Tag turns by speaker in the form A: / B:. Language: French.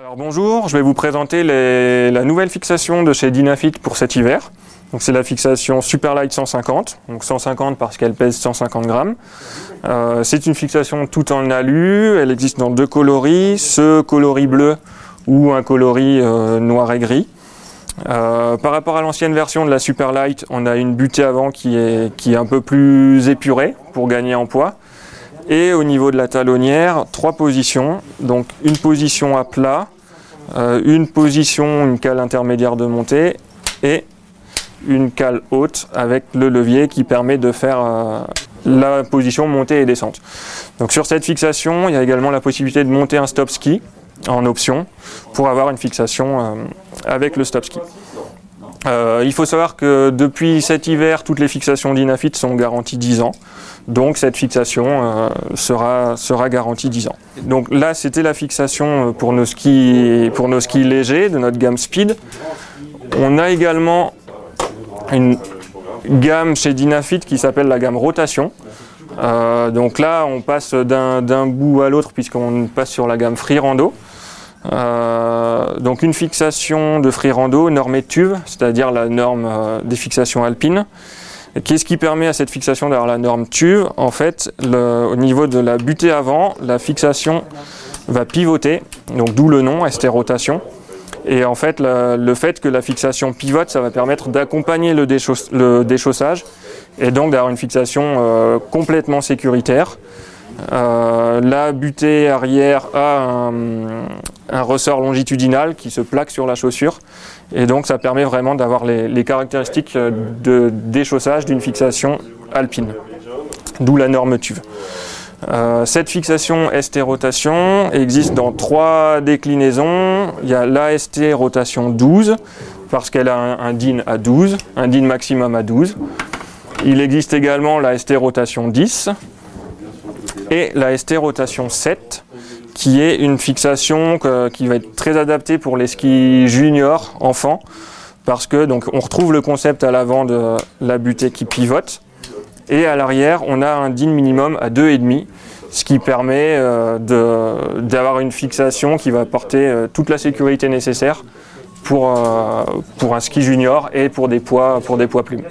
A: Alors bonjour, je vais vous présenter la nouvelle fixation de chez Dynafit pour cet hiver. C'est la fixation Superlight 150, donc 150 parce qu'elle pèse 150 grammes. Euh, c'est une fixation tout en alu, elle existe dans deux coloris, ce coloris bleu ou un coloris euh, noir et gris. Euh, par rapport à l'ancienne version de la Superlight, on a une butée avant qui est un peu plus épurée pour gagner en poids. Et au niveau de la talonnière, trois positions. Donc une position à plat, euh, une position, une cale intermédiaire de montée et une cale haute avec le levier qui permet de faire euh, la position montée et descente. Donc sur cette fixation, il y a également la possibilité de monter un stop ski en option pour avoir une fixation euh, avec le stop ski. Euh, il faut savoir que depuis cet hiver, toutes les fixations d'Inafit sont garanties 10 ans. Donc cette fixation euh, sera, sera garantie 10 ans. Donc là, c'était la fixation euh, pour nos, skis, pour nos skis légers de notre gamme Speed. On a également une gamme chez Dynafit qui s'appelle la gamme Rotation. Donc là, on passe d'un bout à l'autre puisqu'on passe sur la gamme Free Rando. Euh, donc une fixation de free rando normée TUV, c'est-à-dire la norme euh, des fixations alpines. Qu'est-ce qui permet à cette fixation d'avoir la norme TUV En fait, au niveau de la butée avant, la fixation va pivoter, donc d'où le nom, ST rotation. Et en fait, le, fait que la fixation pivote, ça va permettre d'accompagner le déchaussage et donc d'avoir une fixation euh, complètement sécuritaire. Euh, la butée arrière a un, ressort longitudinal qui se plaque sur la chaussure et donc ça permet vraiment d'avoir les, les caractéristiques euh, de déchaussage d'une fixation alpine, d'où la norme TUV. Euh, cette fixation ST rotation existe dans trois déclinaisons. Il y a l'AST rotation 12 parce qu'elle a un, un DIN à 12, un DIN maximum à 12. Il existe également la ST rotation 10 et la ST rotation 7 qui est une fixation qui va être très adaptée pour les skis juniors enfants parce que donc on retrouve le concept à l'avant de la butée qui pivote et à l'arrière on a un DIN minimum à 2,5 ce qui permet euh, d'avoir une fixation qui va apporter euh, toute la sécurité nécessaire pour, euh, pour un ski junior et pour des poids, pour des poids plumes.